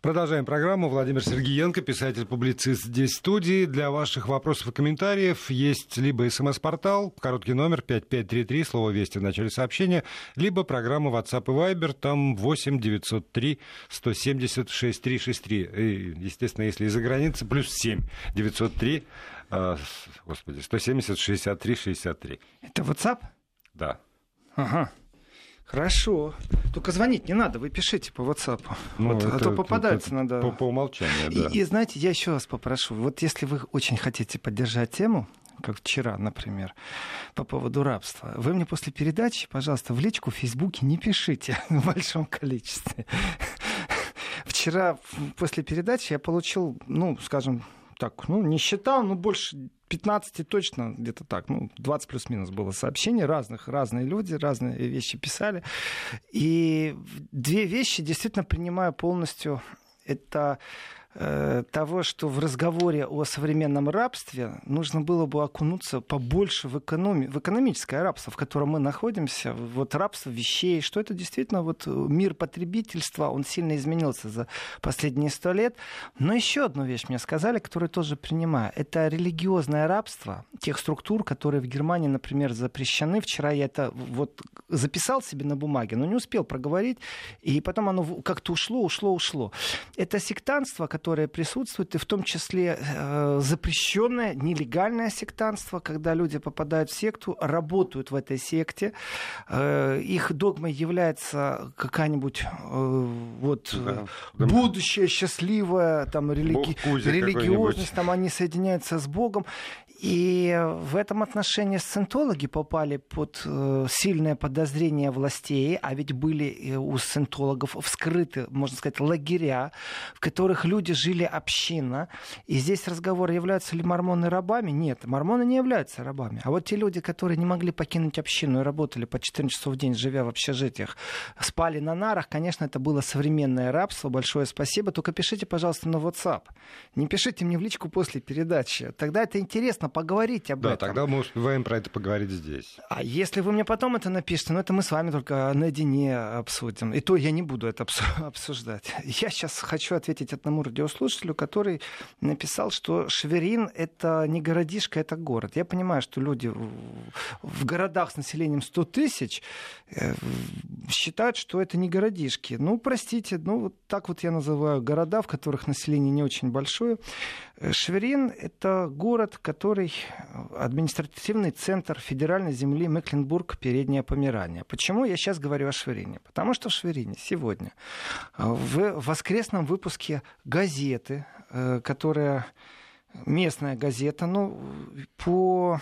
Продолжаем программу. Владимир Сергеенко, писатель-публицист здесь в студии. Для ваших вопросов и комментариев есть либо смс-портал, короткий номер 5533, слово «Вести» в начале сообщения, либо программа WhatsApp и Viber, там 8 903 170 6363. И, естественно, если из-за границы, плюс 7 903 э, господи, 170 63 63. Это WhatsApp? Да. Ага. Хорошо. Только звонить не надо, вы пишите по WhatsApp. Ну, вот, а это- то попадается это надо. По, по умолчанию, да. И, и знаете, я еще раз попрошу, вот если вы очень хотите поддержать тему, как вчера, например, по поводу рабства, вы мне после передачи, пожалуйста, в личку в Фейсбуке не пишите в большом количестве. Вчера после передачи я получил, ну, скажем так, ну, не считал, но больше 15 точно, где-то так, ну, 20 плюс-минус было сообщений разных, разные люди, разные вещи писали. И две вещи действительно принимаю полностью. Это того, что в разговоре о современном рабстве нужно было бы окунуться побольше в, экономи- в экономическое рабство, в котором мы находимся, вот рабство вещей, что это действительно вот мир потребительства, он сильно изменился за последние сто лет. Но еще одну вещь мне сказали, которую тоже принимаю. Это религиозное рабство тех структур, которые в Германии, например, запрещены. Вчера я это вот записал себе на бумаге, но не успел проговорить, и потом оно как-то ушло, ушло, ушло. Это сектантство, которое присутствует, и в том числе э, запрещенное, нелегальное сектантство, когда люди попадают в секту, работают в этой секте, э, их догмой является какая-нибудь э, вот э, Да. Да. будущее счастливое, там религи... Религиозность, там они соединяются с Богом. И в этом отношении сцентологи попали под э, сильное подозрение властей, а ведь были у сцентологов вскрыты, можно сказать, лагеря, в которых люди жили общинно. И здесь разговор, являются ли мормоны рабами? Нет, мормоны не являются рабами. А вот те люди, которые не могли покинуть общину и работали по 14 часов в день, живя в общежитиях, спали на нарах, конечно, это было современное рабство. Большое спасибо. Только пишите, пожалуйста, на WhatsApp. Не пишите мне в личку после передачи. Тогда это интересно поговорить об Да, этом. тогда мы успеваем про это поговорить здесь. А если вы мне потом это напишете, ну это мы с вами только наедине обсудим. И то я не буду это обсу- обсуждать. Я сейчас хочу ответить одному радиослушателю, который написал, что Шверин — это не городишко, это город. Я понимаю, что люди в- городах с населением 100 тысяч считают, что это не городишки. Ну, простите, ну вот так вот я называю города, в которых население не очень большое. Э, Шверин — это город, который э, административный центр федеральной земли Мекленбург, Передняя Померания. Почему я сейчас говорю о Шверине? Потому что в Шверине сегодня э, в воскресном выпуске газеты, э, которая местная газета, ну, по,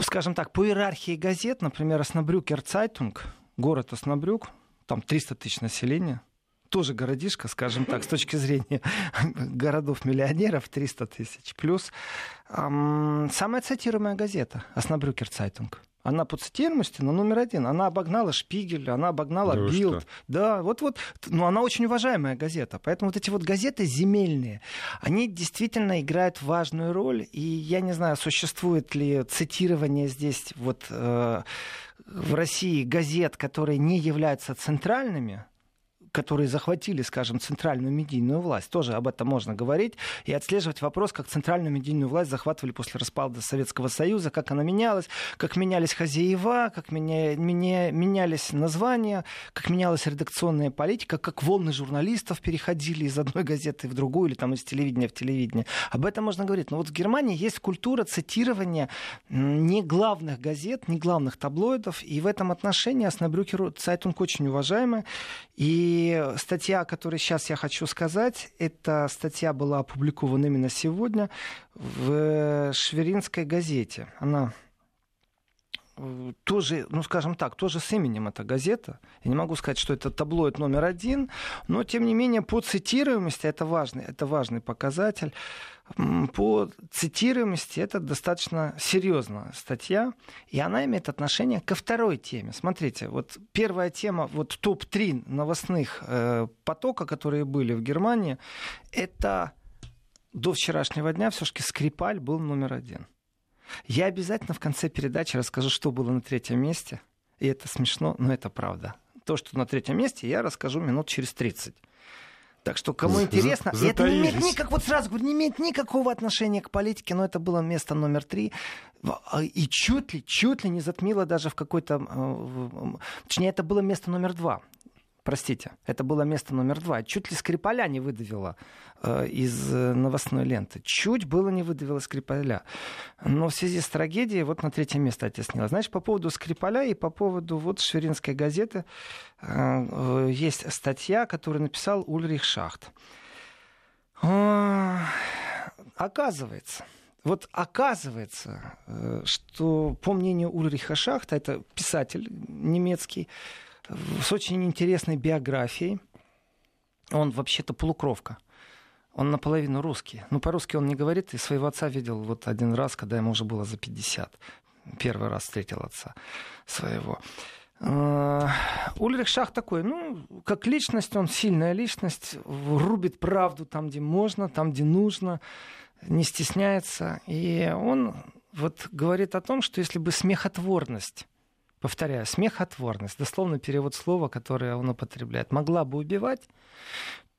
скажем так, по иерархии газет, например, Оснабрюкер Цайтунг, город Оснабрюк, там 300 тысяч населения, тоже городишко, скажем так, с точки зрения городов-миллионеров 300 тысяч. Плюс ам, самая цитируемая газета Оснабрюкер Цайтунг. Она по цитируемости, но номер один. Она обогнала Шпигель, она обогнала Да Билд. Да, вот-вот. Но она очень уважаемая газета. Поэтому вот эти вот газеты земельные, они действительно играют важную роль. И я не знаю, существует ли цитирование здесь вот э, в России газет, которые не являются центральными, которые захватили, скажем, центральную медийную власть. Тоже об этом можно говорить и отслеживать вопрос, как центральную медийную власть захватывали после распада Советского Союза, как она менялась, как менялись хозяева, как меня, меня, менялись названия, как менялась редакционная политика, как волны журналистов переходили из одной газеты в другую или там из телевидения в телевидение. Об этом можно говорить. Но вот в Германии есть культура цитирования не главных газет, не главных таблоидов, и в этом отношении Оснабрюкер Цайтунг очень уважаемая. И статья, о которой сейчас я хочу сказать, эта статья была опубликована именно сегодня в Шверинской газете. Она тоже, ну скажем так, тоже с именем эта газета. Я не могу сказать, что это таблоид номер один, но тем не менее по цитируемости это важный, это важный показатель. По цитируемости это достаточно серьезная статья, и она имеет отношение ко второй теме. Смотрите, вот первая тема, вот топ-3 новостных э, потока, которые были в Германии, это до вчерашнего дня все-таки Скрипаль был номер один. Я обязательно в конце передачи расскажу, что было на третьем месте. И это смешно, но это правда. То, что на третьем месте, я расскажу минут через 30. Так что, кому интересно, и это не имеет никак, вот сразу говорю, не имеет никакого отношения к политике, но это было место номер три. А, и чуть ли, чуть ли не затмило даже в какой-то... Э, точнее, это было место номер два простите, это было место номер два. Чуть ли Скрипаля не выдавила э, из э, новостной ленты. Чуть было не выдавила Скрипаля. Но в связи с трагедией вот на третье место оттеснила. Знаешь, по поводу Скрипаля и по поводу вот Шверинской газеты э, э, есть статья, которую написал Ульрих Шахт. О, оказывается, вот оказывается, э, что по мнению Ульриха Шахта, это писатель немецкий, с очень интересной биографией. Он вообще-то полукровка. Он наполовину русский. Ну, по-русски он не говорит, и своего отца видел вот один раз, когда ему уже было за 50. Первый раз встретил отца своего. А, Ульрих Шах такой, ну, как личность, он сильная личность, рубит правду там, где можно, там, где нужно, не стесняется. И он вот говорит о том, что если бы смехотворность повторяю, смехотворность, дословно перевод слова, которое он употребляет, могла бы убивать,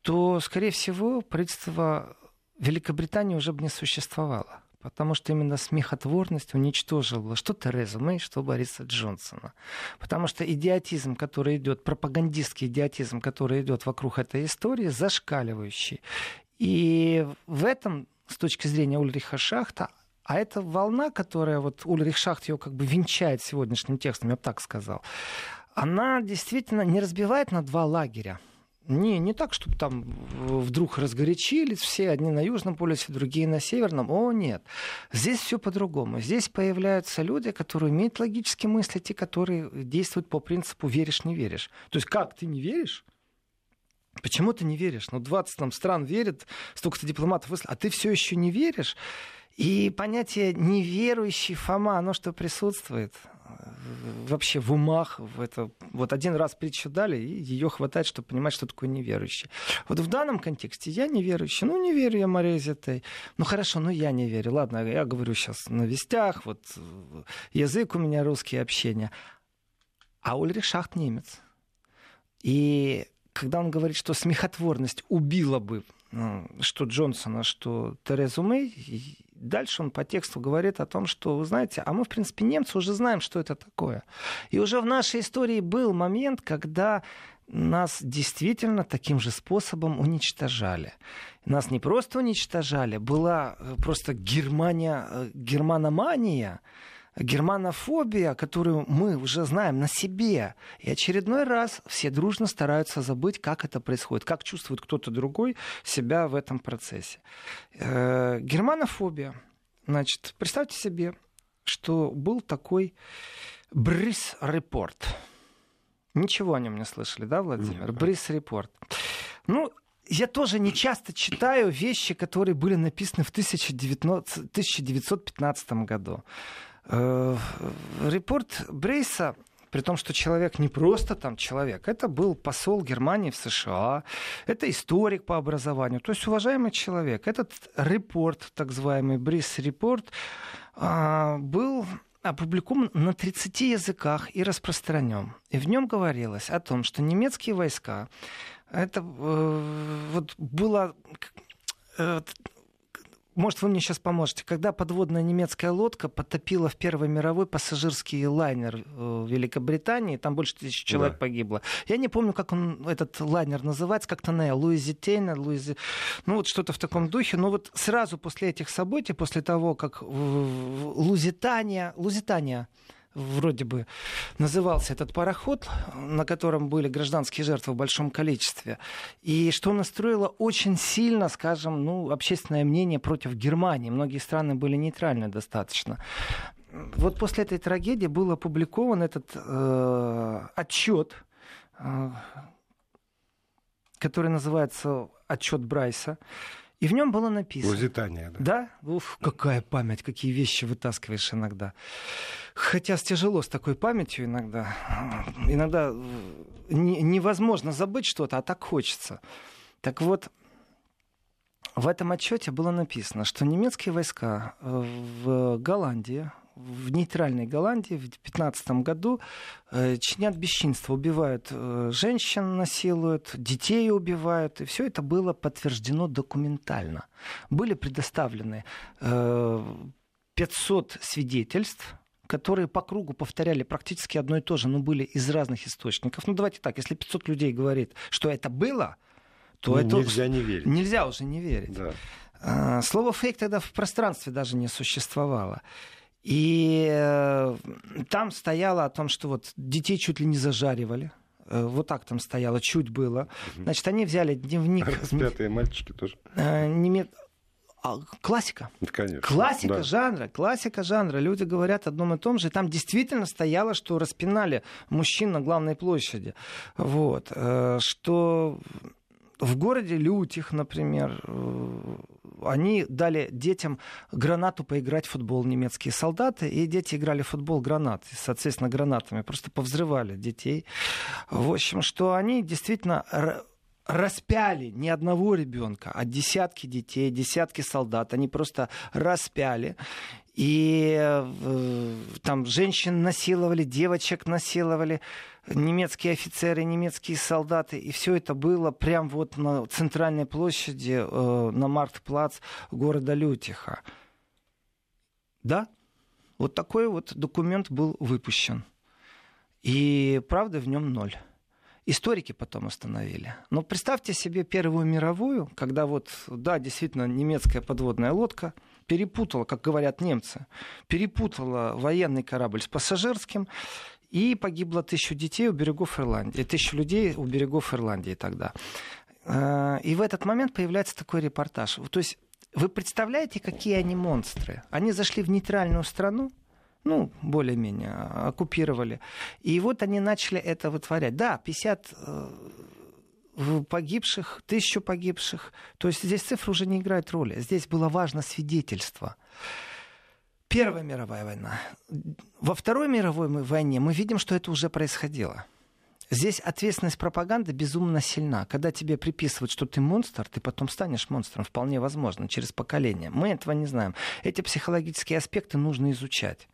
то, скорее всего, правительство Великобритании уже бы не существовало. Потому что именно смехотворность уничтожила что Терезу Мэй, что Бориса Джонсона. Потому что идиотизм, который идет, пропагандистский идиотизм, который идет вокруг этой истории, зашкаливающий. И в этом, с точки зрения Ульриха Шахта, а эта волна, которая вот Ульрих Шахт ее как бы венчает сегодняшним текстом, я бы так сказал, она действительно не разбивает на два лагеря. Не, не так, чтобы там вдруг разгорячились все, одни на Южном полюсе, другие на Северном. О, нет. Здесь все по-другому. Здесь появляются люди, которые умеют логически мыслить и которые действуют по принципу «веришь, не веришь». То есть как, ты не веришь? Почему ты не веришь? Ну, 20 там стран верят, столько-то дипломатов выслали, а ты все еще не веришь? И понятие неверующий Фома, оно что присутствует э, вообще в умах. В это... Вот один раз притчу дали, и ее хватает, чтобы понимать, что такое неверующий. Вот в данном контексте я неверующий. Ну, не верю я Марии Зетой. Ну, хорошо, ну я не верю. Ладно, я говорю сейчас на вестях, вот э, язык у меня русский, общение. А Ульрих Шахт немец. И когда он говорит, что смехотворность убила бы ну, что Джонсона, что Терезу Мэй, дальше он по тексту говорит о том, что, вы знаете, а мы, в принципе, немцы уже знаем, что это такое. И уже в нашей истории был момент, когда нас действительно таким же способом уничтожали. Нас не просто уничтожали, была э, просто Германия, э, германомания, германофобия, которую мы уже знаем на себе. И очередной раз все дружно стараются забыть, как это происходит, как чувствует кто-то другой себя в этом процессе. Э, германофобия. Значит, представьте себе, что был такой Брис Репорт. Ничего о нем не слышали, да, Владимир? Брис Репорт. Ну, я тоже не часто читаю вещи, которые были написаны в 1915 году. Э, репорт Брейса при том, что человек не просто там человек, это был посол Германии в США, это историк по образованию, то есть уважаемый человек. Этот репорт, так называемый Брис-репорт, а, был опубликован на 30 языках и распространен. И в нем говорилось о том, что немецкие войска, это э, вот было может, вы мне сейчас поможете. Когда подводная немецкая лодка потопила в Первой мировой пассажирский лайнер э, в Великобритании, там больше тысячи человек да. погибло. Я не помню, как он, этот лайнер называется, как-то на Луизитейна, Луизи... ну вот что-то в таком духе. Но вот сразу после этих событий, после того, как Лузитания, Лузитания вроде бы назывался этот пароход, на котором были гражданские жертвы в большом количестве, и что настроило очень сильно, скажем, ну, общественное мнение против Германии. Многие страны были нейтральны достаточно. Вот после этой трагедии был опубликован этот э, отчет, э, который называется отчет Брайса. И в нем было написано. Лузитания, да. Да? Уф, какая память, какие вещи вытаскиваешь иногда. Хотя тяжело с такой памятью иногда. Иногда не, невозможно забыть что-то, а так хочется. Так вот, в этом отчете было написано, что немецкие войска э, в Голландии, в нейтральной Голландии в 2015 году э, чинят бесчинство, убивают э, женщин, насилуют, детей убивают. И все это было подтверждено документально. Были предоставлены 500 свидетельств, которые по кругу повторяли практически одно и то же, но были из разных источников. Ну, давайте так, если 500 людей говорит, что это было, то ну, это... Нельзя не верить. Нельзя уже не верить. Да. А, слово фейк тогда в пространстве даже не существовало. И э, там стояло о том, что вот детей чуть ли не зажаривали. Э, вот так там стояло, чуть было. Значит, они взяли дневник... Распятые мальчики тоже. Э, неме... А, классика. Конечно. Классика да. жанра, классика жанра. Люди говорят одном и том же. Там действительно стояло, что распинали мужчин на главной площади. Вот. Что в городе Лютих, например, они дали детям гранату поиграть в футбол, немецкие солдаты, и дети играли в футбол гранат, соответственно, гранатами, просто повзрывали детей. В общем, что они действительно распяли не одного ребенка, а десятки детей, десятки солдат. Они просто распяли. И э, там женщин насиловали, девочек насиловали, немецкие офицеры, немецкие солдаты. И все это было прямо вот на центральной площади, э, на Март-Плац города Лютиха. Да, вот такой вот документ был выпущен. И правда в нем ноль. Историки потом установили. Но представьте себе Первую мировую, когда вот, да, действительно, немецкая подводная лодка перепутала, как говорят немцы, перепутала военный корабль с пассажирским, и погибло тысячу детей у берегов Ирландии, тысячу людей у берегов Ирландии тогда. Э, и в этот момент появляется такой репортаж. То есть вы представляете, какие они монстры? Они зашли в нейтральную страну, ну, более-менее, оккупировали. И вот они начали это вытворять. Да, 50 э, погибших, тысячу погибших. То есть здесь цифры уже не играют роли. Здесь было важно свидетельство. Первая мировая война. Во Второй мировой войне мы видим, что это уже происходило. Здесь ответственность пропаганды безумно сильна. Когда тебе приписывают, что ты монстр, ты потом станешь монстром. Вполне возможно, через поколение. Мы этого не знаем. Эти психологические аспекты нужно изучать.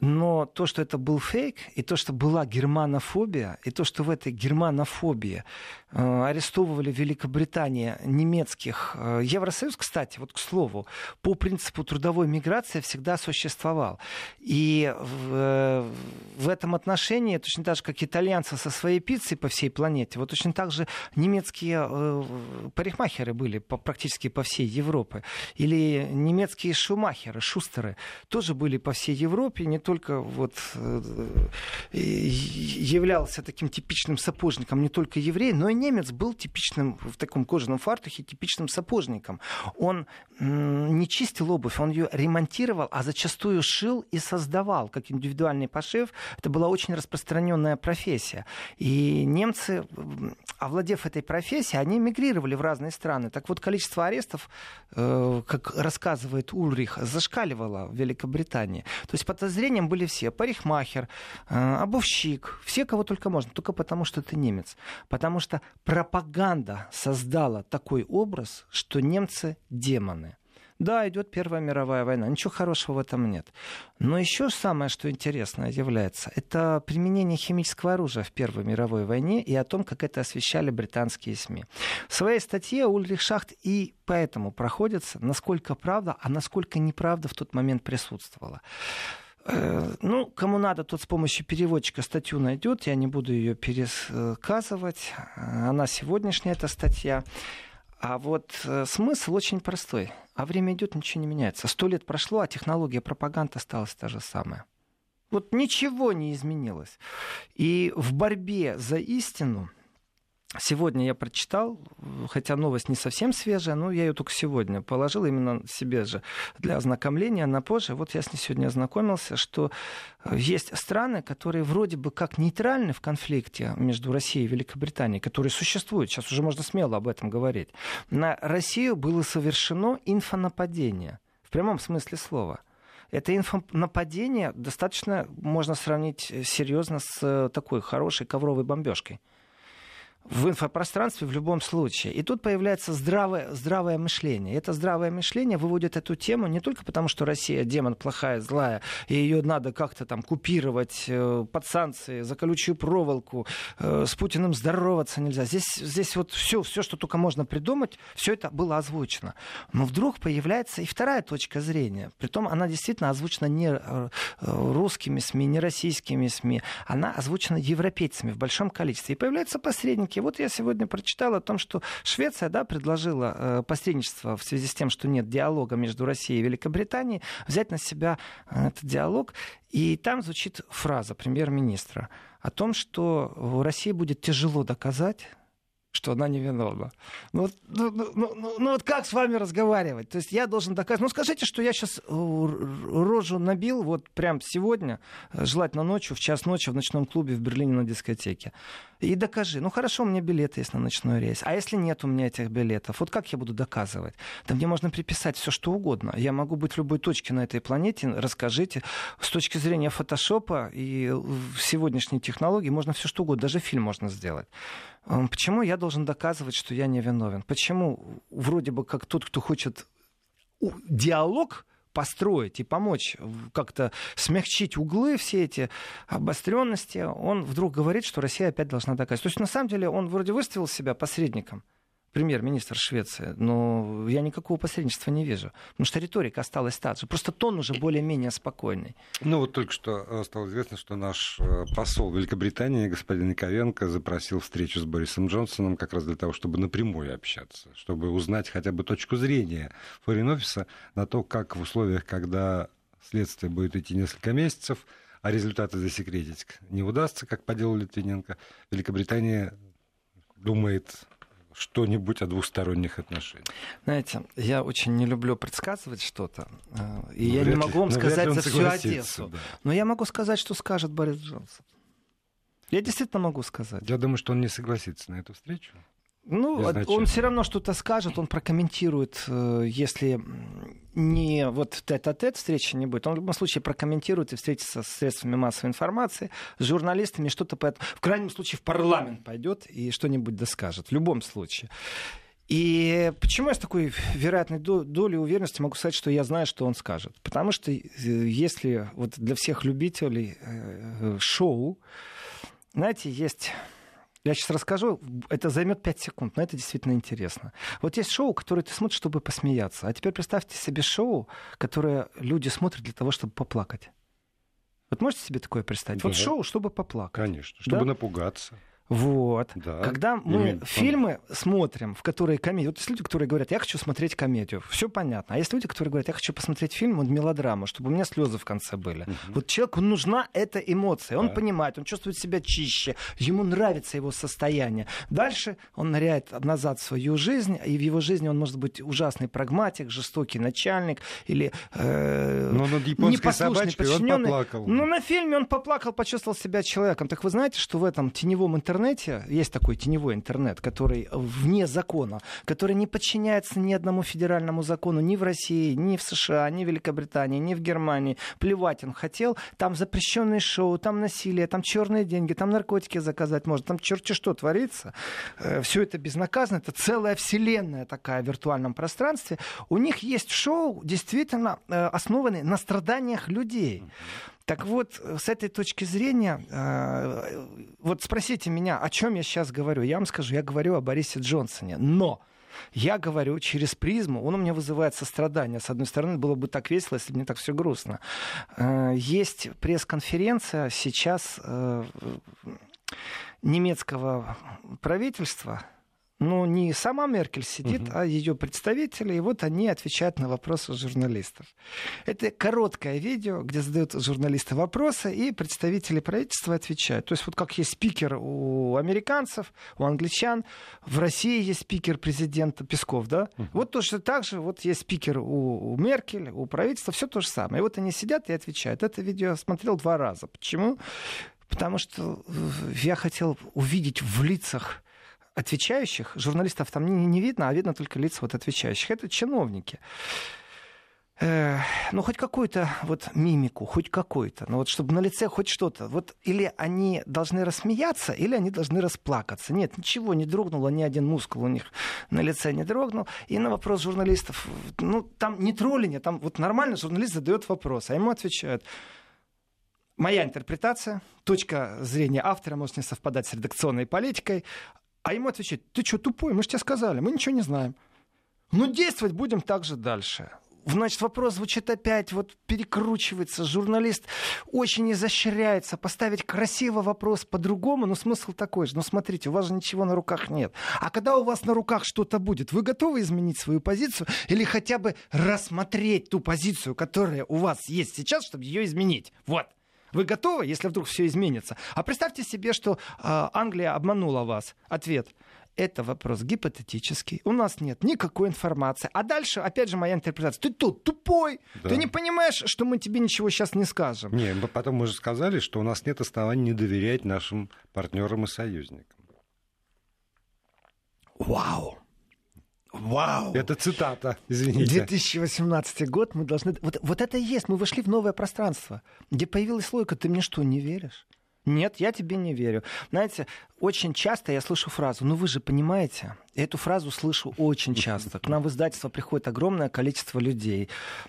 Но то, что это был фейк, и то, что была германофобия, и то, что в этой германофобии э, арестовывали в Великобритании немецких... Э, Евросоюз, кстати, вот к слову, по принципу трудовой миграции всегда существовал. И в, э, в этом отношении, точно так же, как итальянцы со своей пиццей по всей планете, вот точно так же немецкие э, парикмахеры были по, практически по всей Европе. Или немецкие шумахеры, шустеры, тоже были по всей Европе, не то только вот э, являлся таким типичным сапожником, не только еврей, но и немец был типичным в таком кожаном фартухе, типичным сапожником. Он не чистил обувь, он ее ремонтировал, а зачастую шил и создавал, как индивидуальный пошив. Это была очень распространенная профессия. И немцы, овладев этой профессией, они мигрировали в разные страны. Так вот, количество арестов, э, как рассказывает Ульрих, зашкаливало в Великобритании. То есть подозрения ним были все. Парикмахер, э, обувщик, все, кого только можно. Только потому, что ты немец. Потому что пропаганда создала такой образ, что немцы демоны. Да, идет Первая мировая война, ничего хорошего в этом нет. Но еще самое, что интересное является, это применение химического оружия в Первой мировой войне и о том, как это освещали британские СМИ. В своей статье Ульрих Шахт и поэтому проходится, насколько правда, а насколько неправда в тот момент присутствовала. Э, ну, кому надо, тот с помощью переводчика статью найдет. Я не буду ее пересказывать. Она сегодняшняя, эта статья. А вот э, смысл очень простой. А время идет, ничего не меняется. Сто лет прошло, а технология пропаганды осталась та же самая. Вот ничего не изменилось. И в борьбе за истину Сегодня я прочитал, хотя новость не совсем свежая, но я ее только сегодня положил именно себе же для ознакомления на позже. Вот я с ней сегодня ознакомился, что э, есть страны, которые вроде бы как нейтральны в конфликте между Россией и Великобританией, которые существуют, сейчас уже можно смело об этом говорить. На Россию было совершено инфонападение, в прямом смысле слова – это инфонападение достаточно можно сравнить серьезно с э, такой хорошей ковровой бомбежкой. В инфопространстве в любом случае. И тут появляется здравое, здравое мышление. И это здравое мышление выводит эту тему не только потому, что Россия демон плохая, злая, и ее надо как-то там купировать э, под санкции, за колючую проволоку, э, с Путиным здороваться нельзя. Здесь, здесь вот все, все, что только можно придумать, все это было озвучено. Но вдруг появляется и вторая точка зрения. Притом она действительно озвучена не э, русскими СМИ, не российскими СМИ, она озвучена европейцами в большом количестве. И появляются посредники, вот я сегодня прочитал о том, что Швеция да, предложила э, посредничество в связи с тем, что нет диалога между Россией и Великобританией, взять на себя э, этот диалог. И там звучит фраза премьер-министра о том, что России будет тяжело доказать, что она невиновна. Ну, ну, ну, ну, ну, ну вот как с вами разговаривать? То есть я должен доказать. Ну скажите, что я сейчас рожу набил вот прям сегодня, э, желательно ночью, в час ночи в ночном клубе в Берлине на дискотеке. И докажи. Ну хорошо, у меня билеты есть на ночной рейс. А если нет у меня этих билетов, вот как я буду доказывать? Да мне можно приписать все что угодно. Я могу быть в любой точке на этой планете. Расскажите. С точки зрения фотошопа и сегодняшней технологии можно все что угодно. Даже фильм можно сделать. Почему я должен доказывать, что я не виновен? Почему вроде бы как тот, кто хочет диалог построить и помочь как-то смягчить углы все эти обостренности, он вдруг говорит, что Россия опять должна доказать. То есть на самом деле он вроде выставил себя посредником премьер-министр Швеции, но я никакого посредничества не вижу. Потому что риторика осталась та же. Просто тон уже более-менее спокойный. Ну вот только что э, стало известно, что наш э, посол Великобритании, господин Никовенко, запросил встречу с Борисом Джонсоном как раз для того, чтобы напрямую общаться, чтобы узнать хотя бы точку зрения форин-офиса на то, как в условиях, когда следствие будет идти несколько месяцев, а результаты засекретить не удастся, как по делу Литвиненко, Великобритания думает что-нибудь о двусторонних отношениях? Знаете, я очень не люблю предсказывать что-то, э, и ну, я не могу вам сказать за всю Одессу. Да. Но я могу сказать, что скажет Борис Джонсон. Я действительно могу сказать. Я думаю, что он не согласится на эту встречу. Ну, он все равно что-то скажет, он прокомментирует, э, если не вот тет-а-тет встречи не будет, он в любом случае прокомментирует и встретится с средствами массовой информации, с журналистами, что-то по этому. В крайнем случае в парламент пойдет и что-нибудь доскажет. В любом случае. И почему я с такой вероятной долей уверенности могу сказать, что я знаю, что он скажет? Потому что э, если вот для всех любителей э, шоу, знаете, есть я сейчас расскажу, это займет 5 секунд, но это действительно интересно. Вот есть шоу, которое ты смотришь, чтобы посмеяться. А теперь представьте себе шоу, которое люди смотрят для того, чтобы поплакать. Вот можете себе такое представить? Да. Вот шоу, чтобы поплакать. Конечно, чтобы да? напугаться. Вот. Да. Когда мы Именно. фильмы смотрим, в которые комедии... Вот есть люди, которые говорят, я хочу смотреть комедию. Все понятно. А есть люди, которые говорят, я хочу посмотреть фильм, вот мелодраму, чтобы у меня слезы в конце были. Угу. Вот человеку нужна эта эмоция. Он да. понимает, он чувствует себя чище, ему нравится его состояние. Дальше он ныряет назад в свою жизнь, и в его жизни он может быть ужасный прагматик, жестокий начальник или э, Но над японской он поплакал. Но на фильме он поплакал, почувствовал себя человеком. Так вы знаете, что в этом теневом интернете интернете, есть такой теневой интернет, который вне закона, который не подчиняется ни одному федеральному закону ни в России, ни в США, ни в Великобритании, ни в Германии. Плевать он хотел. Там запрещенные шоу, там насилие, там черные деньги, там наркотики заказать можно, там черти что творится. Э, Все это безнаказанно. Это целая вселенная такая в виртуальном пространстве. У них есть шоу, действительно э, основанные на страданиях людей. Так вот, с этой точки зрения, э, вот спросите меня, о чем я сейчас говорю. Я вам скажу, я говорю о Борисе Джонсоне. Но я говорю через призму, он у меня вызывает сострадание. С одной стороны, было бы так весело, если бы не так все грустно. Э, есть пресс-конференция сейчас э, немецкого правительства, но не сама Меркель сидит, угу. а ее представители, и вот они отвечают на вопросы журналистов. Это короткое видео, где задают журналисты вопросы, и представители правительства отвечают. То есть вот как есть спикер у американцев, у англичан, в России есть спикер президента Песков, да? Угу. Вот точно так же вот есть спикер у, у Меркель, у правительства, все то же самое. И вот они сидят и отвечают. Это видео смотрел два раза. Почему? Потому что я хотел увидеть в лицах отвечающих, журналистов там не, не видно, а видно только лица вот отвечающих. Это чиновники. э, ну, хоть какую-то вот мимику, хоть какой-то, ну, вот чтобы на лице хоть что-то. Вот или они должны рассмеяться, или они должны расплакаться. Нет, ничего не дрогнуло, ни один мускул у них на лице не дрогнул. И на вопрос журналистов, ну, там не троллинг, там вот нормально журналист задает вопрос, а ему отвечают, моя интерпретация, точка зрения автора может не совпадать с редакционной политикой, а ему отвечают, ты что, тупой, мы же тебе сказали, мы ничего не знаем. Ну, действовать будем так же дальше значит, вопрос звучит опять, вот перекручивается, журналист очень изощряется, поставить красиво вопрос по-другому, но смысл такой же. Но смотрите, у вас же ничего на руках нет. А когда у вас на руках что-то будет, вы готовы изменить свою позицию или хотя бы рассмотреть ту позицию, которая у вас есть сейчас, чтобы ее изменить? Вот. Вы готовы, если вдруг все изменится? А представьте себе, что э, Англия обманула вас. Ответ это вопрос гипотетический. У нас нет никакой информации. А дальше, опять же, моя интерпретация. Ты тут тупой. Да. Ты не понимаешь, что мы тебе ничего сейчас не скажем. Не, потом мы же сказали, что у нас нет оснований не доверять нашим партнерам и союзникам. Вау! Вау! Это цитата, извините. 2018 год мы должны... Вот, вот это и есть. Мы вошли в новое пространство, где появилась логика. Ты мне что, не веришь? Нет, я тебе не верю. Знаете, очень часто я слышу фразу, ну вы же понимаете, эту фразу слышу очень часто. К нам в издательство приходит огромное количество людей.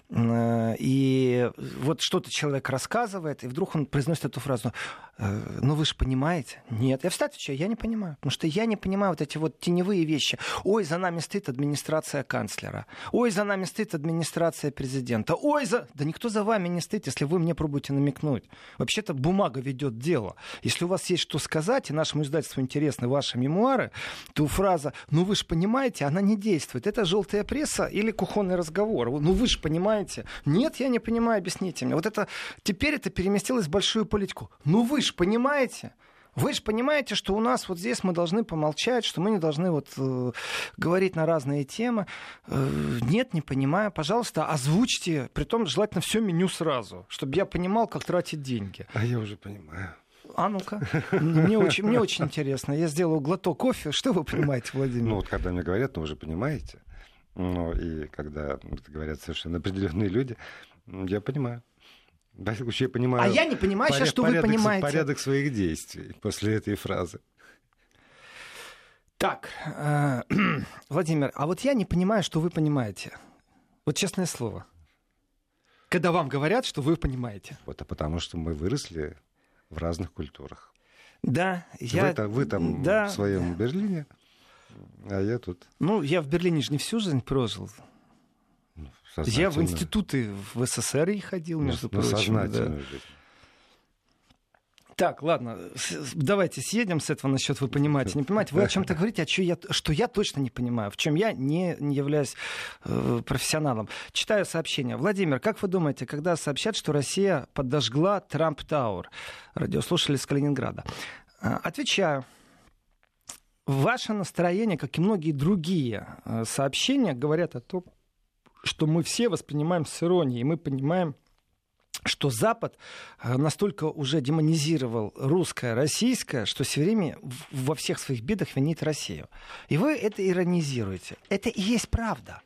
Э, и вот что-то человек рассказывает, и вдруг он произносит эту фразу. «Э, ну вы же понимаете? Нет. Я всегда отвечаю, я не понимаю. Потому что я не понимаю вот эти вот теневые вещи. Ой, за нами стоит администрация канцлера. Ой, за нами стоит администрация президента. Ой, за... Да никто за вами не стоит, если вы мне пробуете намекнуть. Вообще-то бумага ведет дело. Если у вас есть что сказать, и нашему издательству интересны ваши мемуары, то фраза «ну вы же понимаете», она не действует. Это желтая пресса или кухонный разговор. Ну вы же понимаете. Нет, я не понимаю, объясните мне. Вот это теперь это переместилось в большую политику. Ну вы же понимаете. Вы же понимаете, что у нас вот здесь мы должны помолчать, что мы не должны вот э, говорить на разные темы. Э, нет, не понимаю. Пожалуйста, озвучьте, при том желательно все меню сразу, чтобы я понимал, как тратить деньги. А я уже понимаю. А ну-ка. Мне очень, мне очень интересно. Я сделал глоток кофе. Что вы понимаете, Владимир? Ну вот когда мне говорят, ну вы же понимаете. Ну и когда говорят совершенно определенные люди, я понимаю. Я понимаю а я не понимаю поряд, сейчас, что порядок, вы понимаете. Порядок своих действий после этой фразы. Так, э, Владимир, а вот я не понимаю, что вы понимаете. Вот честное слово. Когда вам говорят, что вы понимаете. Вот, а потому что мы выросли в разных культурах. Да, я... Вы, вы там да, в своем да. Берлине, а я тут. Ну, я в Берлине же не всю жизнь прожил. Ну, я в институты в СССР и ходил, ну, между ну, прочим. Да. Жизнь. Так, ладно, давайте съедем с этого насчет вы понимаете, не понимаете. Вы о чем-то говорите, а что я, что я точно не понимаю, в чем я не, не являюсь э, профессионалом. Читаю сообщение. Владимир, как вы думаете, когда сообщат, что Россия подожгла Трамп Тауэр? Радиослушатели из Калининграда. Э, отвечаю. Ваше настроение, как и многие другие э, сообщения, говорят о том, что мы все воспринимаем с иронией, и мы понимаем, что Запад э, настолько уже демонизировал русское, российское, что все время во всех своих бедах винит Россию. И вы это иронизируете. Это и есть правда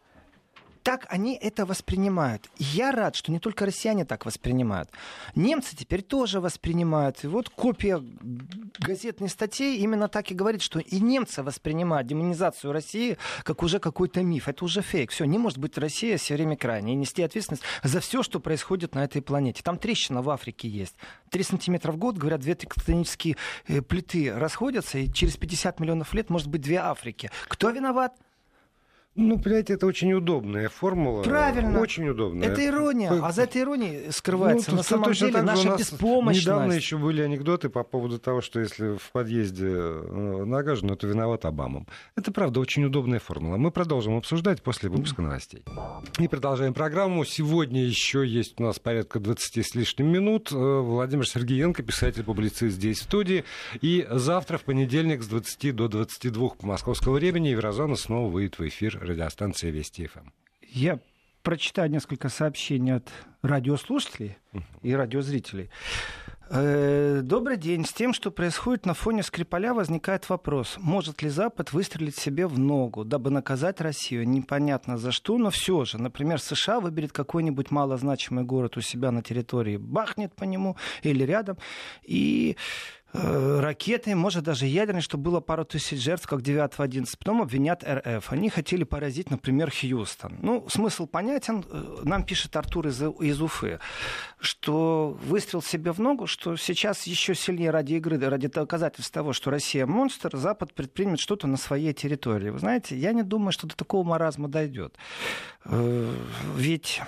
так они это воспринимают. я рад, что не только россияне так воспринимают. Немцы теперь тоже воспринимают. И вот копия газетной статьи именно так и говорит, что и немцы воспринимают демонизацию России как уже какой-то миф. Это уже фейк. Все, не может быть Россия все время крайней и нести ответственность за все, что происходит на этой планете. Там трещина в Африке есть. Три сантиметра в год, говорят, две тектонические э, плиты расходятся, и через 50 миллионов лет может быть две Африки. Кто виноват? Ну, понимаете, это очень удобная формула. Правильно. Очень удобная. Это ирония. А за этой иронией скрывается ну, на самом деле наша беспомощность. Недавно еще были анекдоты по поводу того, что если в подъезде э, нагажено, то виноват Обама. Это, правда, очень удобная формула. Мы продолжим обсуждать после выпуска новостей. И продолжаем программу. Сегодня еще есть у нас порядка 20 с лишним минут. Э, Владимир Сергеенко, писатель-публицист здесь в студии. И завтра, в понедельник, с 20 до 22 по московскому времени Еврозона снова выйдет в эфир радиостанция Вести ФМ. Я прочитаю несколько сообщений от радиослушателей и радиозрителей. Э, добрый день. С тем, что происходит на фоне Скрипаля, возникает вопрос, может ли Запад выстрелить себе в ногу, дабы наказать Россию? Непонятно за что, но все же. Например, США выберет какой-нибудь малозначимый город у себя на территории, бахнет по нему или рядом, и ракеты, может даже ядерные, что было пару тысяч жертв, как 9-11. Потом обвинят РФ. Они хотели поразить, например, Хьюстон. Ну, смысл понятен. Э, нам пишет Артур из, из Уфы, что выстрел себе в ногу, что сейчас еще сильнее ради игры, ради доказательств того, что Россия монстр, Запад предпримет что-то на своей территории. Вы знаете, я не думаю, что до такого маразма дойдет. Э, ведь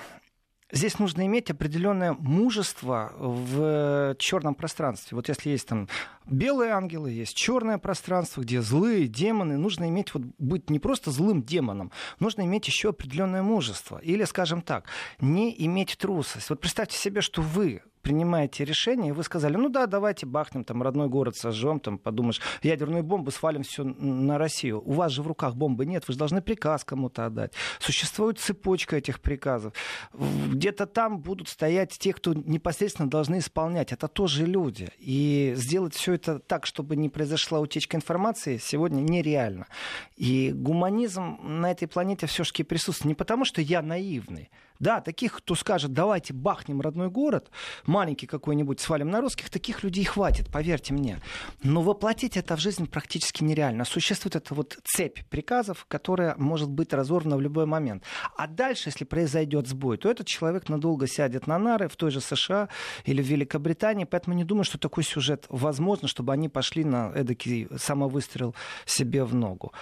Здесь нужно иметь определенное мужество в черном пространстве. Вот если есть там белые ангелы, есть черное пространство, где злые демоны, нужно иметь вот быть не просто злым демоном, нужно иметь еще определенное мужество. Или, скажем так, не иметь трусость. Вот представьте себе, что вы принимаете решение, и вы сказали, ну да, давайте бахнем, там, родной город сожжем, там, подумаешь, ядерную бомбу свалим все на Россию. У вас же в руках бомбы нет, вы же должны приказ кому-то отдать. Существует цепочка этих приказов. Где-то там будут стоять те, кто непосредственно должны исполнять. Это тоже люди. И сделать все это так, чтобы не произошла утечка информации, сегодня нереально. И гуманизм на этой планете все-таки присутствует. Не потому, что я наивный, да, таких, кто скажет, давайте бахнем родной город, маленький какой-нибудь, свалим на русских, таких людей хватит, поверьте мне. Но воплотить это в жизнь практически нереально. Существует эта вот цепь приказов, которая может быть разорвана в любой момент. А дальше, если произойдет сбой, то этот человек надолго сядет на нары в той же США или в Великобритании, поэтому не думаю, что такой сюжет возможно, чтобы они пошли на эдакий самовыстрел себе в ногу.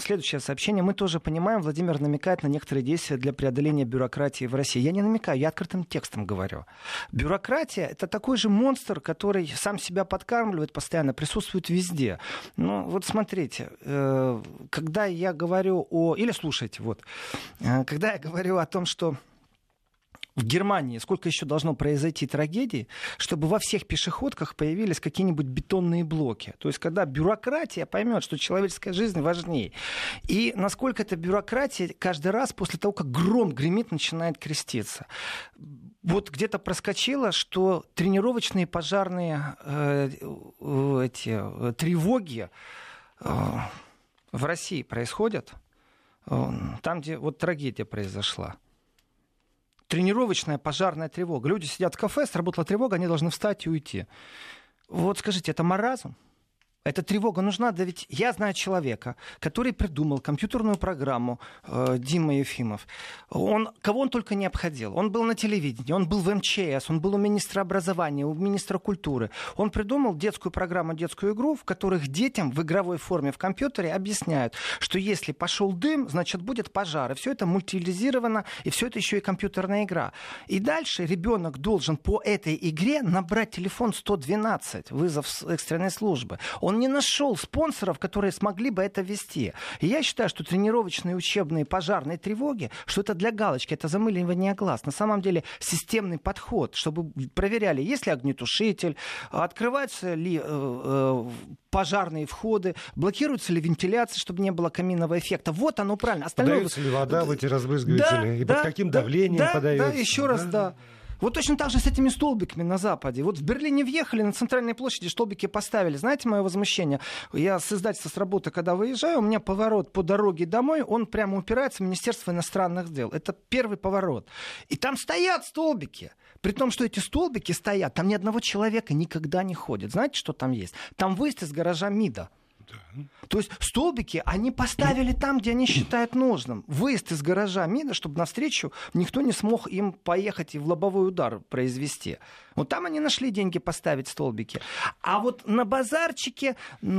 Следующее сообщение. Мы тоже понимаем, Владимир намекает на некоторые действия для преодоления снижение бюрократии в России. Я не намекаю, я открытым текстом говорю. Бюрократия — это такой же монстр, который сам себя подкармливает постоянно, присутствует везде. Ну, вот смотрите, э, когда я говорю о... Или слушайте, вот. Э, когда я говорю о том, что в Германии сколько еще должно произойти трагедий, чтобы во всех пешеходках появились какие-нибудь бетонные блоки. То есть, когда бюрократия поймет, что человеческая жизнь важнее. И насколько эта бюрократия каждый раз после того, как гром гремит, начинает креститься. Вот где-то проскочило, что тренировочные пожарные э, э эти, тревоги э, в России происходят. Э, там, где вот трагедия произошла тренировочная пожарная тревога. Люди сидят в кафе, сработала тревога, они должны встать и уйти. Вот скажите, это маразм? Эта тревога нужна, да ведь я знаю человека, который придумал компьютерную программу э, Дима Ефимов. Он, кого он только не обходил. Он был на телевидении, он был в МЧС, он был у министра образования, у министра культуры. Он придумал детскую программу, детскую игру, в которых детям в игровой форме в компьютере объясняют, что если пошел дым, значит будет пожар. И все это мультилизировано, и все это еще и компьютерная игра. И дальше ребенок должен по этой игре набрать телефон 112, вызов экстренной службы. Он он не нашел спонсоров, которые смогли бы это вести. И я считаю, что тренировочные учебные пожарные тревоги, что это для галочки, это замыливание глаз. На самом деле системный подход, чтобы проверяли, есть ли огнетушитель, открываются ли э, э, пожарные входы, блокируется ли вентиляция, чтобы не было каминного эффекта. Вот оно правильно. Остальное... Подается ли вода в эти разбрызгиватели? Да, и да, под каким да, давлением да, подается? Да, еще раз, да. Вот точно так же с этими столбиками на Западе. Вот в Берлине въехали, на центральной площади столбики поставили. Знаете мое возмущение? Я с издательства с работы, когда выезжаю, у меня поворот по дороге домой, он прямо упирается в Министерство иностранных дел. Это первый поворот. И там стоят столбики. При том, что эти столбики стоят, там ни одного человека никогда не ходит. Знаете, что там есть? Там выезд из гаража МИДа. То есть столбики они поставили там, где они считают нужным. Выезд из гаража МИДа, чтобы навстречу никто не смог им поехать и в лобовой удар произвести. Вот там они нашли деньги поставить столбики. А вот на базарчике,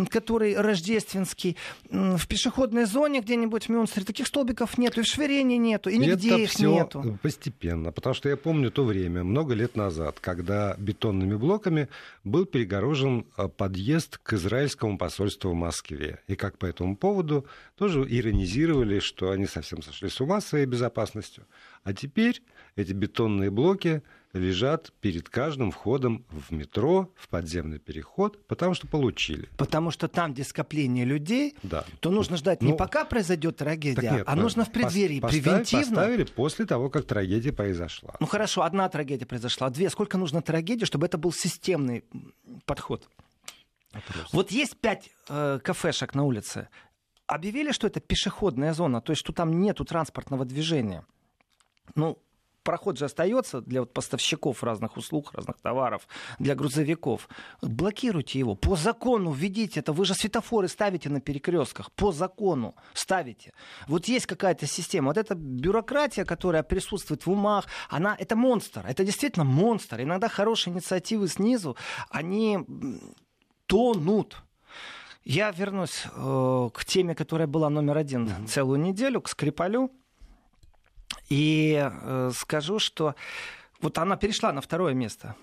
который рождественский, в пешеходной зоне где-нибудь в Мюнстере, таких столбиков нету, и в Шверене нету, и нигде Это их все нету. постепенно, потому что я помню то время, много лет назад, когда бетонными блоками был перегорожен а, подъезд к израильскому посольству в Москве. И как по этому поводу тоже иронизировали, что они совсем сошли с ума своей безопасностью. А теперь эти бетонные блоки лежат перед каждым входом в метро, в подземный переход, потому что получили. Потому что там, где скопление людей, да. то нужно ждать ну, не пока произойдет трагедия, нет, а нужно в преддверии, поставили, превентивно. Поставили после того, как трагедия произошла. Ну хорошо, одна трагедия произошла, две. Сколько нужно трагедий, чтобы это был системный подход? Вот есть пять э, кафешек на улице. Объявили, что это пешеходная зона, то есть что там нету транспортного движения. Ну, проход же остается для вот поставщиков разных услуг, разных товаров, для грузовиков. Блокируйте его. По закону введите это. Вы же светофоры ставите на перекрестках. По закону ставите. Вот есть какая-то система. Вот эта бюрократия, которая присутствует в умах, она, это монстр. Это действительно монстр. Иногда хорошие инициативы снизу, они тонут. Я вернусь э, к теме, которая была номер один mm-hmm. целую неделю, к Скрипалю. И э, скажу, что вот она перешла на второе место,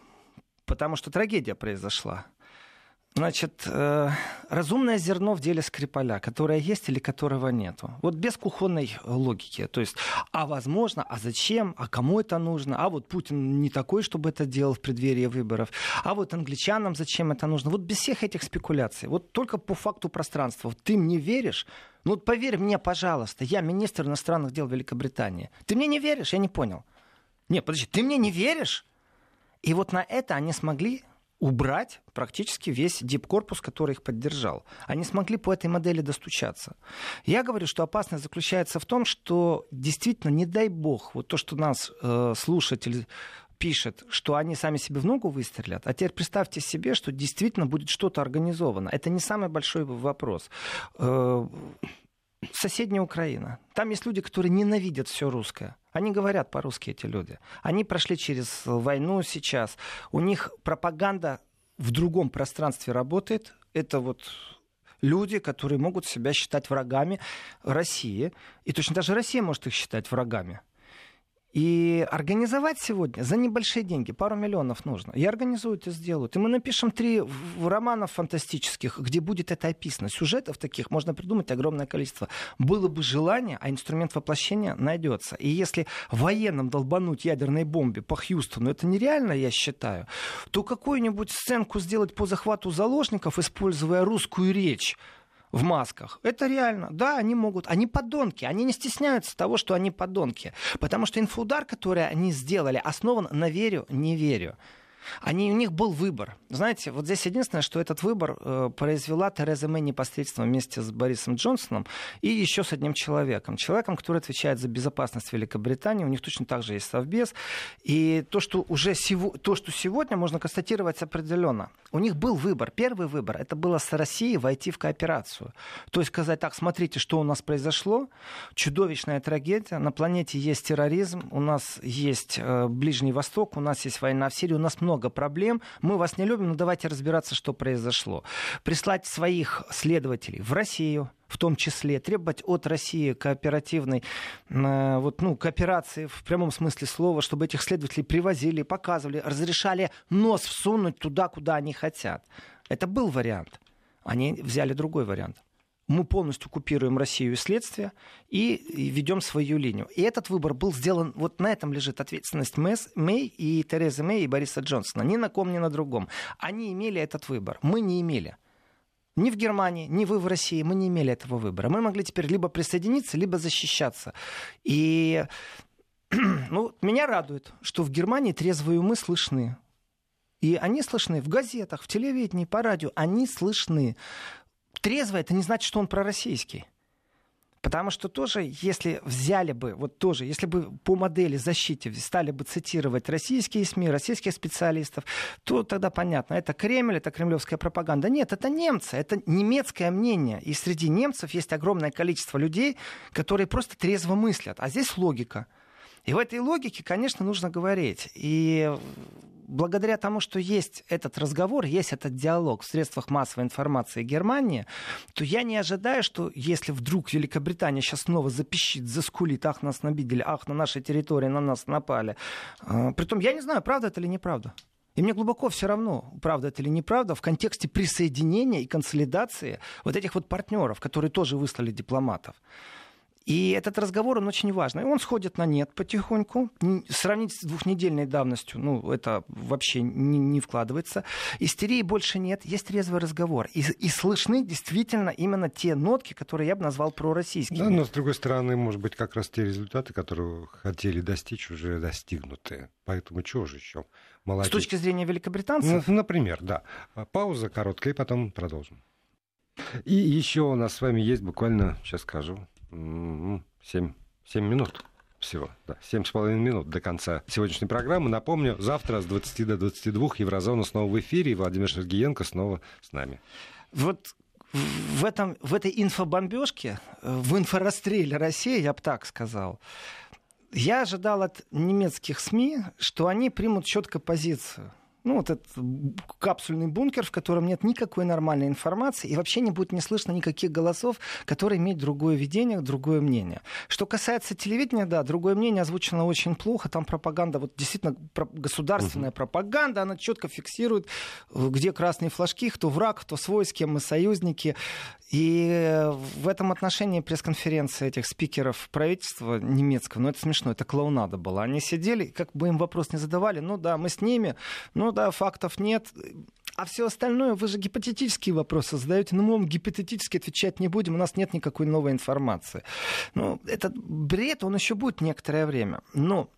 потому что трагедия произошла. Значит, э, разумное зерно в деле Скрипаля, которое есть или которого нету. Вот без кухонной логики. То есть, а возможно, а зачем, а кому это нужно, а вот Путин не такой, чтобы это делал в преддверии выборов, а вот англичанам зачем это нужно. Вот без всех этих спекуляций. Вот только по факту пространства. Ты мне веришь? Ну вот поверь мне, пожалуйста, я министр иностранных дел Великобритании. Ты мне не веришь? Я не понял. Не, подожди, ты мне не веришь? И вот на это они смогли убрать практически весь дипкорпус, который их поддержал. Они смогли по этой модели достучаться. Я говорю, что опасность заключается в том, что действительно, не дай бог, вот то, что нас э, слушатель пишет, что они сами себе в ногу выстрелят. А теперь представьте себе, что действительно будет что-то организовано. Это не самый большой вопрос. Э, соседняя Украина. Там есть люди, которые ненавидят все русское. Они говорят по-русски, эти люди. Они прошли через войну сейчас. У них пропаганда в другом пространстве работает. Это вот люди, которые могут себя считать врагами России. И точно даже Россия может их считать врагами. И организовать сегодня за небольшие деньги, пару миллионов нужно. И организуют, и сделают. И мы напишем три романов фантастических, где будет это описано. Сюжетов таких можно придумать огромное количество. Было бы желание, а инструмент воплощения найдется. И если военным долбануть ядерной бомбе по Хьюстону, это нереально, я считаю, то какую-нибудь сценку сделать по захвату заложников, используя русскую речь, в масках. Это реально. Да, они могут. Они подонки. Они не стесняются того, что они подонки. Потому что инфоудар, который они сделали, основан на верю, не верю. Они, у них был выбор. Знаете, вот здесь единственное, что этот выбор э, произвела Тереза Мэй непосредственно вместе с Борисом Джонсоном и еще с одним человеком. Человеком, который отвечает за безопасность Великобритании. У них точно так же есть совбез. И то, что уже сего, то, что сегодня можно констатировать определенно. У них был выбор. Первый выбор это было с Россией войти в кооперацию. То есть сказать так, смотрите, что у нас произошло. Чудовищная трагедия. На планете есть терроризм, у нас есть э, Ближний Восток, у нас есть война в Сирии, у нас много много проблем, мы вас не любим, но давайте разбираться, что произошло. Прислать своих следователей в Россию, в том числе требовать от России кооперативной э, вот, ну, кооперации в прямом смысле слова, чтобы этих следователей привозили, показывали, разрешали нос всунуть туда, куда они хотят. Это был вариант. Они взяли другой вариант мы полностью купируем Россию и следствие и, ведем свою линию. И этот выбор был сделан, вот на этом лежит ответственность Мэс, Мэй и Терезы Мэй и Бориса Джонсона. Ни на ком, ни на другом. Они имели этот выбор. Мы не имели. Ни в Германии, ни вы в России мы не имели этого выбора. Мы могли теперь либо присоединиться, либо защищаться. И ну, меня радует, что в Германии трезвые умы слышны. И они слышны в газетах, в телевидении, по радио. Они слышны трезво, это не значит, что он пророссийский. Потому что тоже, если взяли бы, вот тоже, если бы по модели защиты стали бы цитировать российские СМИ, российских специалистов, то тогда понятно, это Кремль, это кремлевская пропаганда. Нет, это немцы, это немецкое мнение. И среди немцев есть огромное количество людей, которые просто трезво мыслят. А здесь логика. И в этой логике, конечно, нужно говорить. И благодаря тому, что есть этот разговор, есть этот диалог в средствах массовой информации Германии, то я не ожидаю, что если вдруг Великобритания сейчас снова запищит, заскулит, ах, нас набидели, ах, на нашей территории на нас напали. А, притом, я не знаю, правда это или неправда. И мне глубоко все равно, правда это или неправда, в контексте присоединения и консолидации вот этих вот партнеров, которые тоже выслали дипломатов. И этот разговор, он очень важный. Он сходит на нет потихоньку. Сравнить с двухнедельной давностью, ну, это вообще не, не вкладывается. Истерии больше нет, есть трезвый разговор. И, и слышны действительно именно те нотки, которые я бы назвал пророссийскими. Да, но с другой стороны, может быть, как раз те результаты, которые хотели достичь, уже достигнуты. Поэтому чего же еще? Молодец. С точки зрения великобританцев? Ну, например, да. Пауза короткая, и потом продолжим. И еще у нас с вами есть буквально, сейчас скажу, 7, 7 минут всего. Да, 7,5 минут до конца сегодняшней программы. Напомню, завтра с 20 до 22 Еврозона снова в эфире, и Владимир Сергеенко снова с нами. Вот в, этом, в этой инфобомбежке, в инфорастреле России, я бы так сказал, я ожидал от немецких СМИ, что они примут четко позицию ну, вот этот капсульный бункер, в котором нет никакой нормальной информации, и вообще не будет не слышно никаких голосов, которые имеют другое видение, другое мнение. Что касается телевидения, да, другое мнение озвучено очень плохо, там пропаганда, вот действительно государственная угу. пропаганда, она четко фиксирует, где красные флажки, кто враг, кто свой, с кем мы союзники. И в этом отношении пресс-конференция этих спикеров правительства немецкого, ну это смешно, это клоунада была. Они сидели, как бы им вопрос не задавали, ну да, мы с ними, ну да, фактов нет. А все остальное, вы же гипотетические вопросы задаете, но мы вам гипотетически отвечать не будем, у нас нет никакой новой информации. Ну, этот бред, он еще будет некоторое время. Но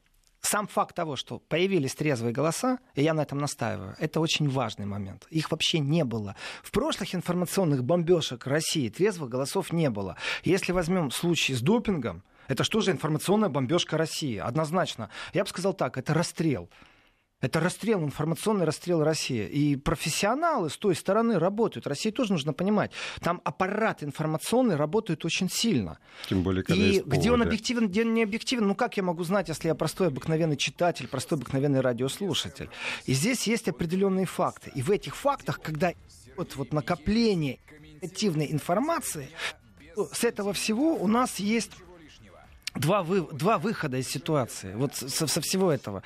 сам факт того, что появились трезвые голоса, и я на этом настаиваю, это очень важный момент. Их вообще не было. В прошлых информационных бомбежек России трезвых голосов не было. Если возьмем случай с допингом, это что же информационная бомбежка России? Однозначно. Я бы сказал так, это расстрел. Это расстрел, информационный расстрел России. И профессионалы с той стороны работают. России тоже нужно понимать. Там аппарат информационный работает очень сильно. Тем более, когда И есть где он объективен, где он не объективен, ну как я могу знать, если я простой обыкновенный читатель, простой обыкновенный радиослушатель. И здесь есть определенные факты. И в этих фактах, когда вот, вот накопление негативной информации, с этого всего у нас есть два, вы, два выхода из ситуации. Вот со, со всего этого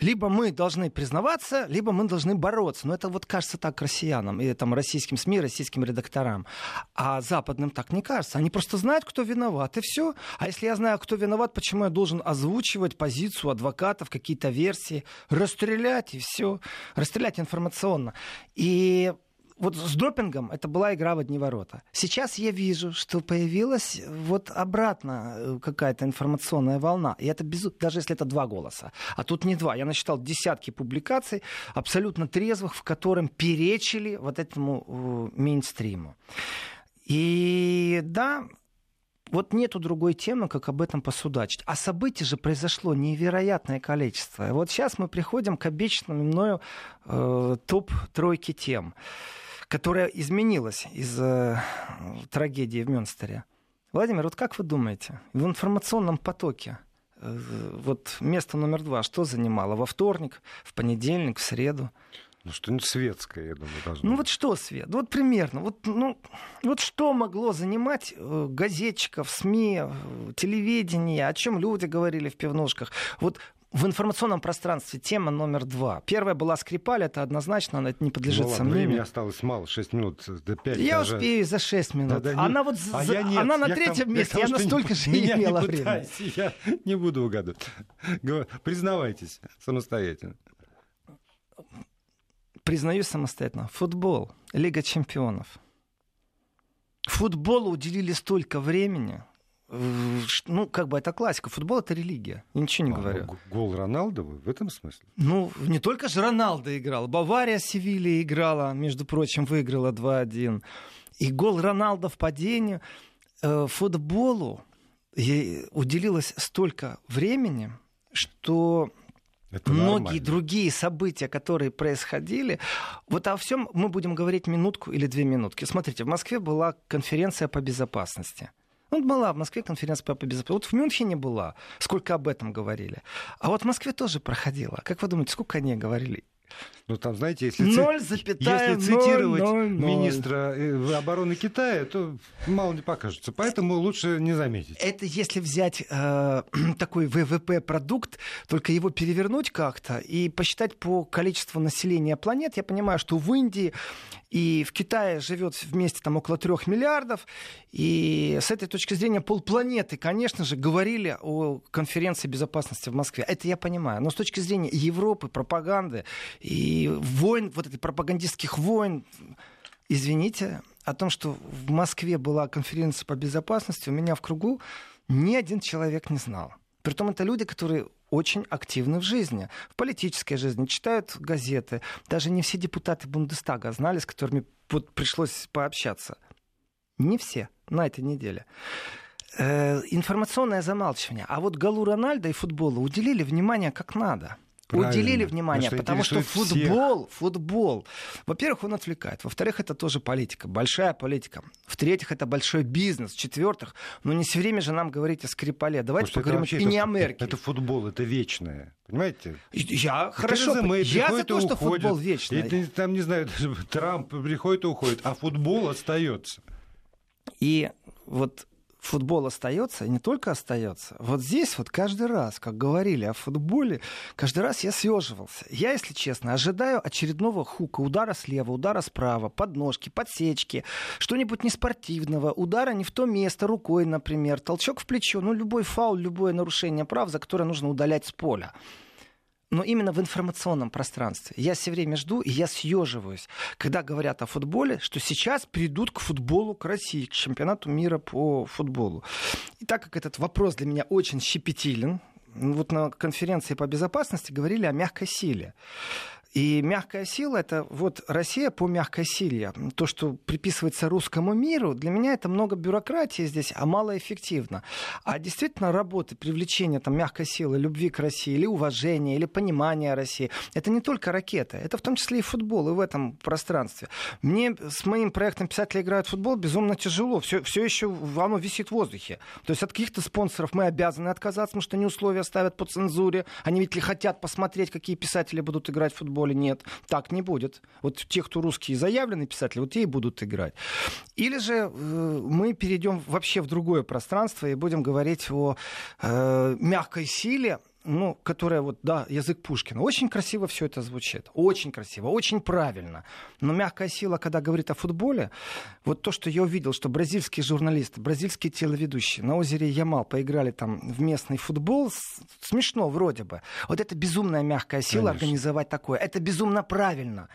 либо мы должны признаваться, либо мы должны бороться. Но это вот кажется так россиянам, и там российским СМИ, российским редакторам. А западным так не кажется. Они просто знают, кто виноват, и все. А если я знаю, кто виноват, почему я должен озвучивать позицию адвокатов, какие-то версии, расстрелять и все, расстрелять информационно. И вот с допингом это была игра в одни ворота. Сейчас я вижу, что появилась вот обратно э, какая-то информационная волна. И это без... даже если это два голоса. А тут не два. Я насчитал десятки публикаций, абсолютно трезвых, в котором перечили вот этому э, мейнстриму. И да, вот нету другой темы, как об этом посудачить. А событий же произошло невероятное количество. Вот сейчас мы приходим к обещанному мною э, топ-тройке тем которая изменилась из-за трагедии в Мюнстере. Владимир, вот как вы думаете, в информационном потоке э, вот место номер два что занимало? Во вторник, в понедельник, в среду? Ну, что-нибудь светское, я думаю, должно Ну, вот что свет? Вот примерно. Вот, ну, вот что могло занимать э, газетчиков, СМИ, э, телевидение, о чем люди говорили в пивнушках? Вот в информационном пространстве тема номер два. Первая была Скрипаль, это однозначно, она не подлежит ну, ладно, сомнению. Времени осталось мало, 6 минут до 5. Я даже... успею за 6 минут. Да, да, она вот а за... я нет, она на я третьем там, месте, я, я настолько не, же не имела не времени. Я не буду угадывать. Признавайтесь самостоятельно. Признаюсь самостоятельно. Футбол, Лига чемпионов. Футболу уделили столько времени, ну, как бы это классика. Футбол это религия. Я ничего не а, говорю. Ну, гол Роналда в этом смысле? Ну, не только же Роналдо играл. Бавария с Севильей играла, между прочим, выиграла 2-1. И гол Роналда в падении. Э, футболу уделилось столько времени, что это многие нормально. другие события, которые происходили, вот о всем мы будем говорить минутку или две минутки. Смотрите, в Москве была конференция по безопасности. Ну, была в Москве конференция по безопасности. Вот в Мюнхене была, сколько об этом говорили. А вот в Москве тоже проходила. Как вы думаете, сколько они говорили? Ну, там, знаете, если, 0, если цитировать 0, 0. министра э, обороны Китая, то мало не покажется. Поэтому лучше не заметить. Это если взять э, такой ВВП-продукт, только его перевернуть как-то и посчитать по количеству населения планет, я понимаю, что в Индии и в Китае живет вместе там около трех миллиардов. И с этой точки зрения полпланеты, конечно же, говорили о конференции безопасности в Москве. Это я понимаю. Но с точки зрения Европы, пропаганды и войн, вот этих пропагандистских войн, извините, о том, что в Москве была конференция по безопасности, у меня в кругу ни один человек не знал. Притом это люди, которые очень активны в жизни, в политической жизни, читают газеты. Даже не все депутаты Бундестага знали, с которыми вот пришлось пообщаться. Не все на этой неделе. Э, информационное замалчивание. А вот Галу Рональда и футболу уделили внимание как надо. Правильно. Уделили внимание, Потому потому что футбол, футбол, во-первых, он отвлекает, во-вторых, это тоже политика, большая политика, в-третьих, это большой бизнес, в-четвертых, ну не все время же нам говорить о Скрипале, давайте Потому что это поговорим вообще и не это- о Меркеле. Это футбол, это вечное. Понимаете? Я хорошо, Тереза Мэй я за то, что уходит. футбол вечный. И там, не знаю, Трамп приходит и уходит, а футбол остается. И вот футбол остается, и не только остается. Вот здесь вот каждый раз, как говорили о футболе, каждый раз я съеживался. Я, если честно, ожидаю очередного хука, удара слева, удара справа, подножки, подсечки, что-нибудь неспортивного, удара не в то место, рукой, например, толчок в плечо, ну, любой фаул, любое нарушение прав, за которое нужно удалять с поля. Но именно в информационном пространстве. Я все время жду, и я съеживаюсь, когда говорят о футболе, что сейчас придут к футболу, к России, к чемпионату мира по футболу. И так как этот вопрос для меня очень щепетилен, вот на конференции по безопасности говорили о мягкой силе. И мягкая сила это вот Россия по мягкой силе. То, что приписывается русскому миру, для меня это много бюрократии здесь, а мало эффективно. А действительно работы, привлечения там, мягкой силы, любви к России, или уважения, или понимания России, это не только ракеты, это в том числе и футбол, и в этом пространстве. Мне с моим проектом «Писатели играют в футбол» безумно тяжело. Все, все еще оно висит в воздухе. То есть от каких-то спонсоров мы обязаны отказаться, потому что они условия ставят по цензуре. Они ведь ли хотят посмотреть, какие писатели будут играть в футболе? Нет, так не будет. Вот те, кто русские заявленные писатели, вот те и будут играть. Или же э, мы перейдем вообще в другое пространство и будем говорить о э, мягкой силе, ну, которая вот, да, язык Пушкина. Очень красиво все это звучит. Очень красиво, очень правильно. Но мягкая сила, когда говорит о футболе, вот то, что я увидел, что бразильские журналисты, бразильские телеведущие на озере Ямал поиграли там в местный футбол, смешно вроде бы. Вот это безумная мягкая сила Конечно. организовать такое. Это безумно правильно.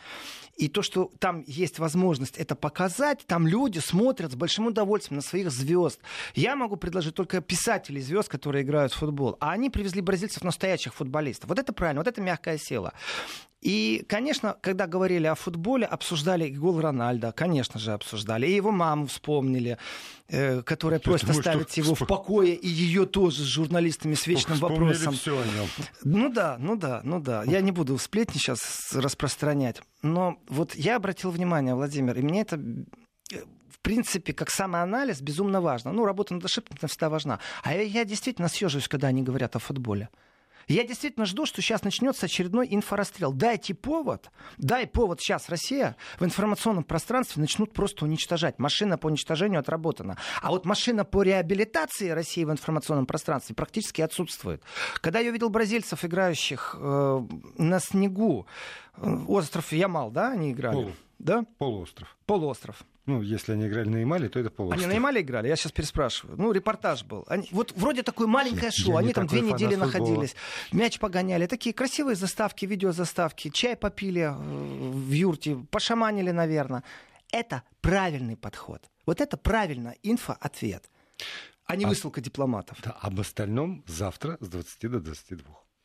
И то, что там есть возможность это показать, там люди смотрят с большим удовольствием на своих звезд. Я могу предложить только писателей звезд, которые играют в футбол. А они привезли бразильцев настоящих футболистов. Вот это правильно, вот это мягкая сила. И, конечно, когда говорили о футболе, обсуждали и гол Рональда, конечно же, обсуждали. И его маму вспомнили, э, которая просто думаю, что ставит его в покое, и ее тоже с журналистами с вечным Вспомнили вопросом. все о нем. Ну да, ну да, ну да. Я не буду сплетни сейчас распространять. Но вот я обратил внимание, Владимир, и мне это э, в принципе, как самоанализ, безумно важно. Ну, работа над ошибками всегда важна. А я, я действительно съеживаюсь, когда они говорят о футболе. Я действительно жду, что сейчас начнется очередной инфорасстрел. Дайте повод, дай повод сейчас Россия в информационном пространстве начнут просто уничтожать. Машина по уничтожению отработана. А вот машина по реабилитации России в информационном пространстве практически отсутствует. Когда я видел бразильцев, играющих э, на снегу, э, остров Ямал, да, они играли? Полу. Да? Полуостров. Полуостров. Ну, если они играли на Ямале, то это полуостров. Они на Ямале играли? Я сейчас переспрашиваю. Ну, репортаж был. Они, вот вроде такое маленькое Я шоу. не Они там две недели футбола. находились. Мяч погоняли. Такие красивые заставки, видеозаставки. Чай попили э, в юрте. Пошаманили, наверное. Это правильный подход. Вот это правильно. Инфо-ответ. А не А- высылка дипломатов. Да, об остальном завтра с 20 до 22.